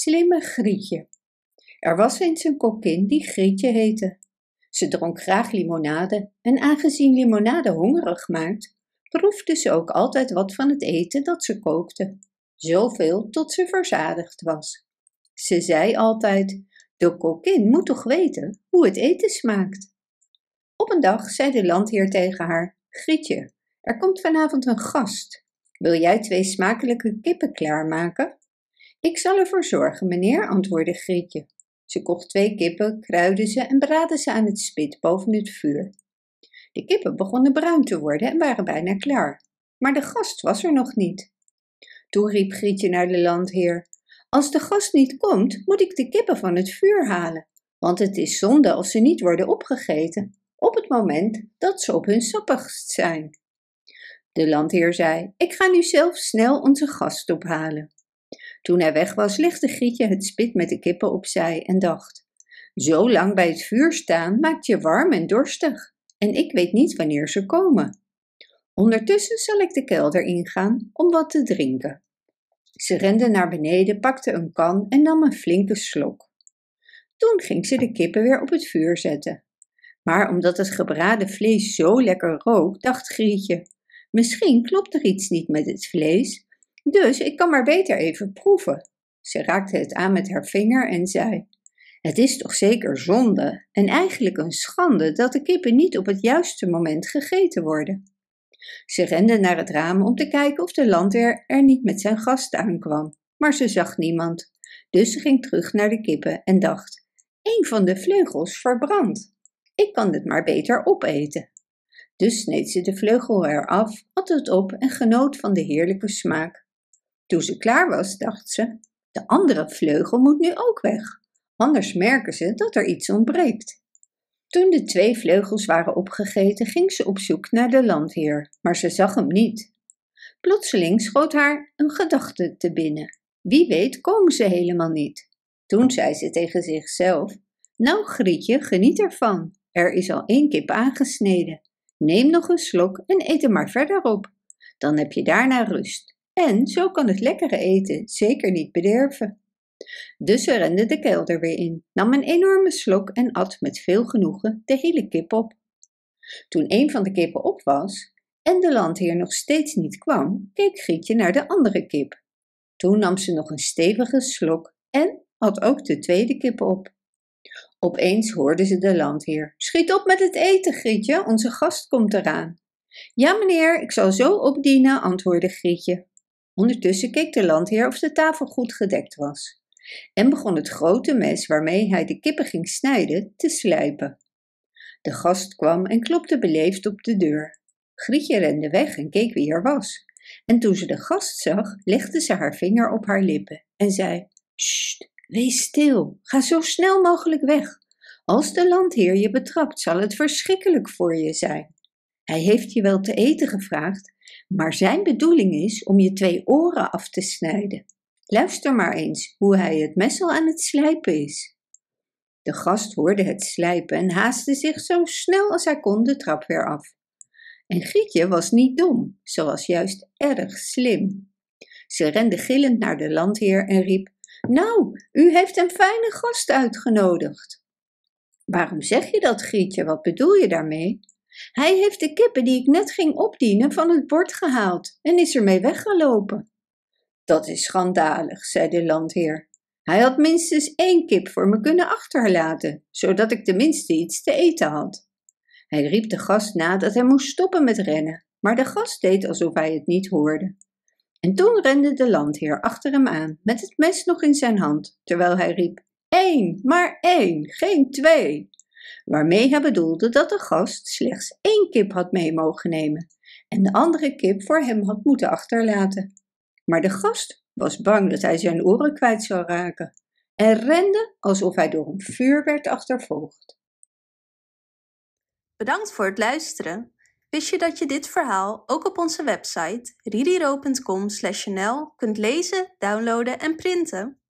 slimme Grietje. Er was eens een kokkin die Grietje heette. Ze dronk graag limonade en aangezien limonade hongerig maakt, proefde ze ook altijd wat van het eten dat ze kookte. Zoveel tot ze verzadigd was. Ze zei altijd: De kokkin moet toch weten hoe het eten smaakt. Op een dag zei de landheer tegen haar: Grietje, er komt vanavond een gast. Wil jij twee smakelijke kippen klaarmaken? Ik zal ervoor zorgen, meneer, antwoordde Grietje. Ze kocht twee kippen, kruidde ze en braadde ze aan het spit boven het vuur. De kippen begonnen bruin te worden en waren bijna klaar. Maar de gast was er nog niet. Toen riep Grietje naar de landheer: Als de gast niet komt, moet ik de kippen van het vuur halen, want het is zonde als ze niet worden opgegeten op het moment dat ze op hun sappigst zijn. De landheer zei: Ik ga nu zelf snel onze gast ophalen. Toen hij weg was, legde Grietje het spit met de kippen opzij en dacht: Zo lang bij het vuur staan maakt je warm en dorstig, en ik weet niet wanneer ze komen. Ondertussen zal ik de kelder ingaan om wat te drinken. Ze rende naar beneden, pakte een kan en nam een flinke slok. Toen ging ze de kippen weer op het vuur zetten. Maar omdat het gebraden vlees zo lekker rook, dacht Grietje: Misschien klopt er iets niet met het vlees, dus ik kan maar beter even proeven. Ze raakte het aan met haar vinger en zei: Het is toch zeker zonde en eigenlijk een schande dat de kippen niet op het juiste moment gegeten worden. Ze rende naar het raam om te kijken of de landheer er niet met zijn gast aankwam, maar ze zag niemand. Dus ze ging terug naar de kippen en dacht: Een van de vleugels verbrandt. Ik kan het maar beter opeten. Dus sneed ze de vleugel eraf, at het op en genoot van de heerlijke smaak. Toen ze klaar was, dacht ze: de andere vleugel moet nu ook weg, anders merken ze dat er iets ontbreekt. Toen de twee vleugels waren opgegeten, ging ze op zoek naar de landheer, maar ze zag hem niet. Plotseling schoot haar een gedachte te binnen. Wie weet komen ze helemaal niet. Toen zei ze tegen zichzelf: Nou, Grietje, geniet ervan. Er is al één kip aangesneden. Neem nog een slok en eet er maar verder op. Dan heb je daarna rust. En zo kan het lekkere eten zeker niet bederven. Dus ze rende de kelder weer in, nam een enorme slok en at met veel genoegen de hele kip op. Toen een van de kippen op was en de landheer nog steeds niet kwam, keek Grietje naar de andere kip. Toen nam ze nog een stevige slok en at ook de tweede kip op. Opeens hoorde ze de landheer. Schiet op met het eten, Grietje, onze gast komt eraan. Ja, meneer, ik zal zo opdienen, antwoordde Grietje. Ondertussen keek de landheer of de tafel goed gedekt was en begon het grote mes waarmee hij de kippen ging snijden te slijpen. De gast kwam en klopte beleefd op de deur. Grietje rende weg en keek wie er was. En toen ze de gast zag, legde ze haar vinger op haar lippen en zei: Sst, wees stil, ga zo snel mogelijk weg. Als de landheer je betrapt, zal het verschrikkelijk voor je zijn. Hij heeft je wel te eten gevraagd, maar zijn bedoeling is om je twee oren af te snijden. Luister maar eens hoe hij het mes al aan het slijpen is. De gast hoorde het slijpen en haastte zich zo snel als hij kon de trap weer af. En Gietje was niet dom, ze was juist erg slim. Ze rende gillend naar de landheer en riep: Nou, u heeft een fijne gast uitgenodigd. Waarom zeg je dat, Gietje? Wat bedoel je daarmee? Hij heeft de kippen die ik net ging opdienen van het bord gehaald en is ermee weggelopen. Dat is schandalig, zei de landheer. Hij had minstens één kip voor me kunnen achterlaten, zodat ik tenminste iets te eten had. Hij riep de gast na dat hij moest stoppen met rennen, maar de gast deed alsof hij het niet hoorde. En toen rende de landheer achter hem aan, met het mes nog in zijn hand, terwijl hij riep: Eén, maar één, geen twee waarmee hij bedoelde dat de gast slechts één kip had mee mogen nemen en de andere kip voor hem had moeten achterlaten. Maar de gast was bang dat hij zijn oren kwijt zou raken en rende alsof hij door een vuur werd achtervolgd. Bedankt voor het luisteren. Wist je dat je dit verhaal ook op onze website ridiro.com/nl kunt lezen, downloaden en printen?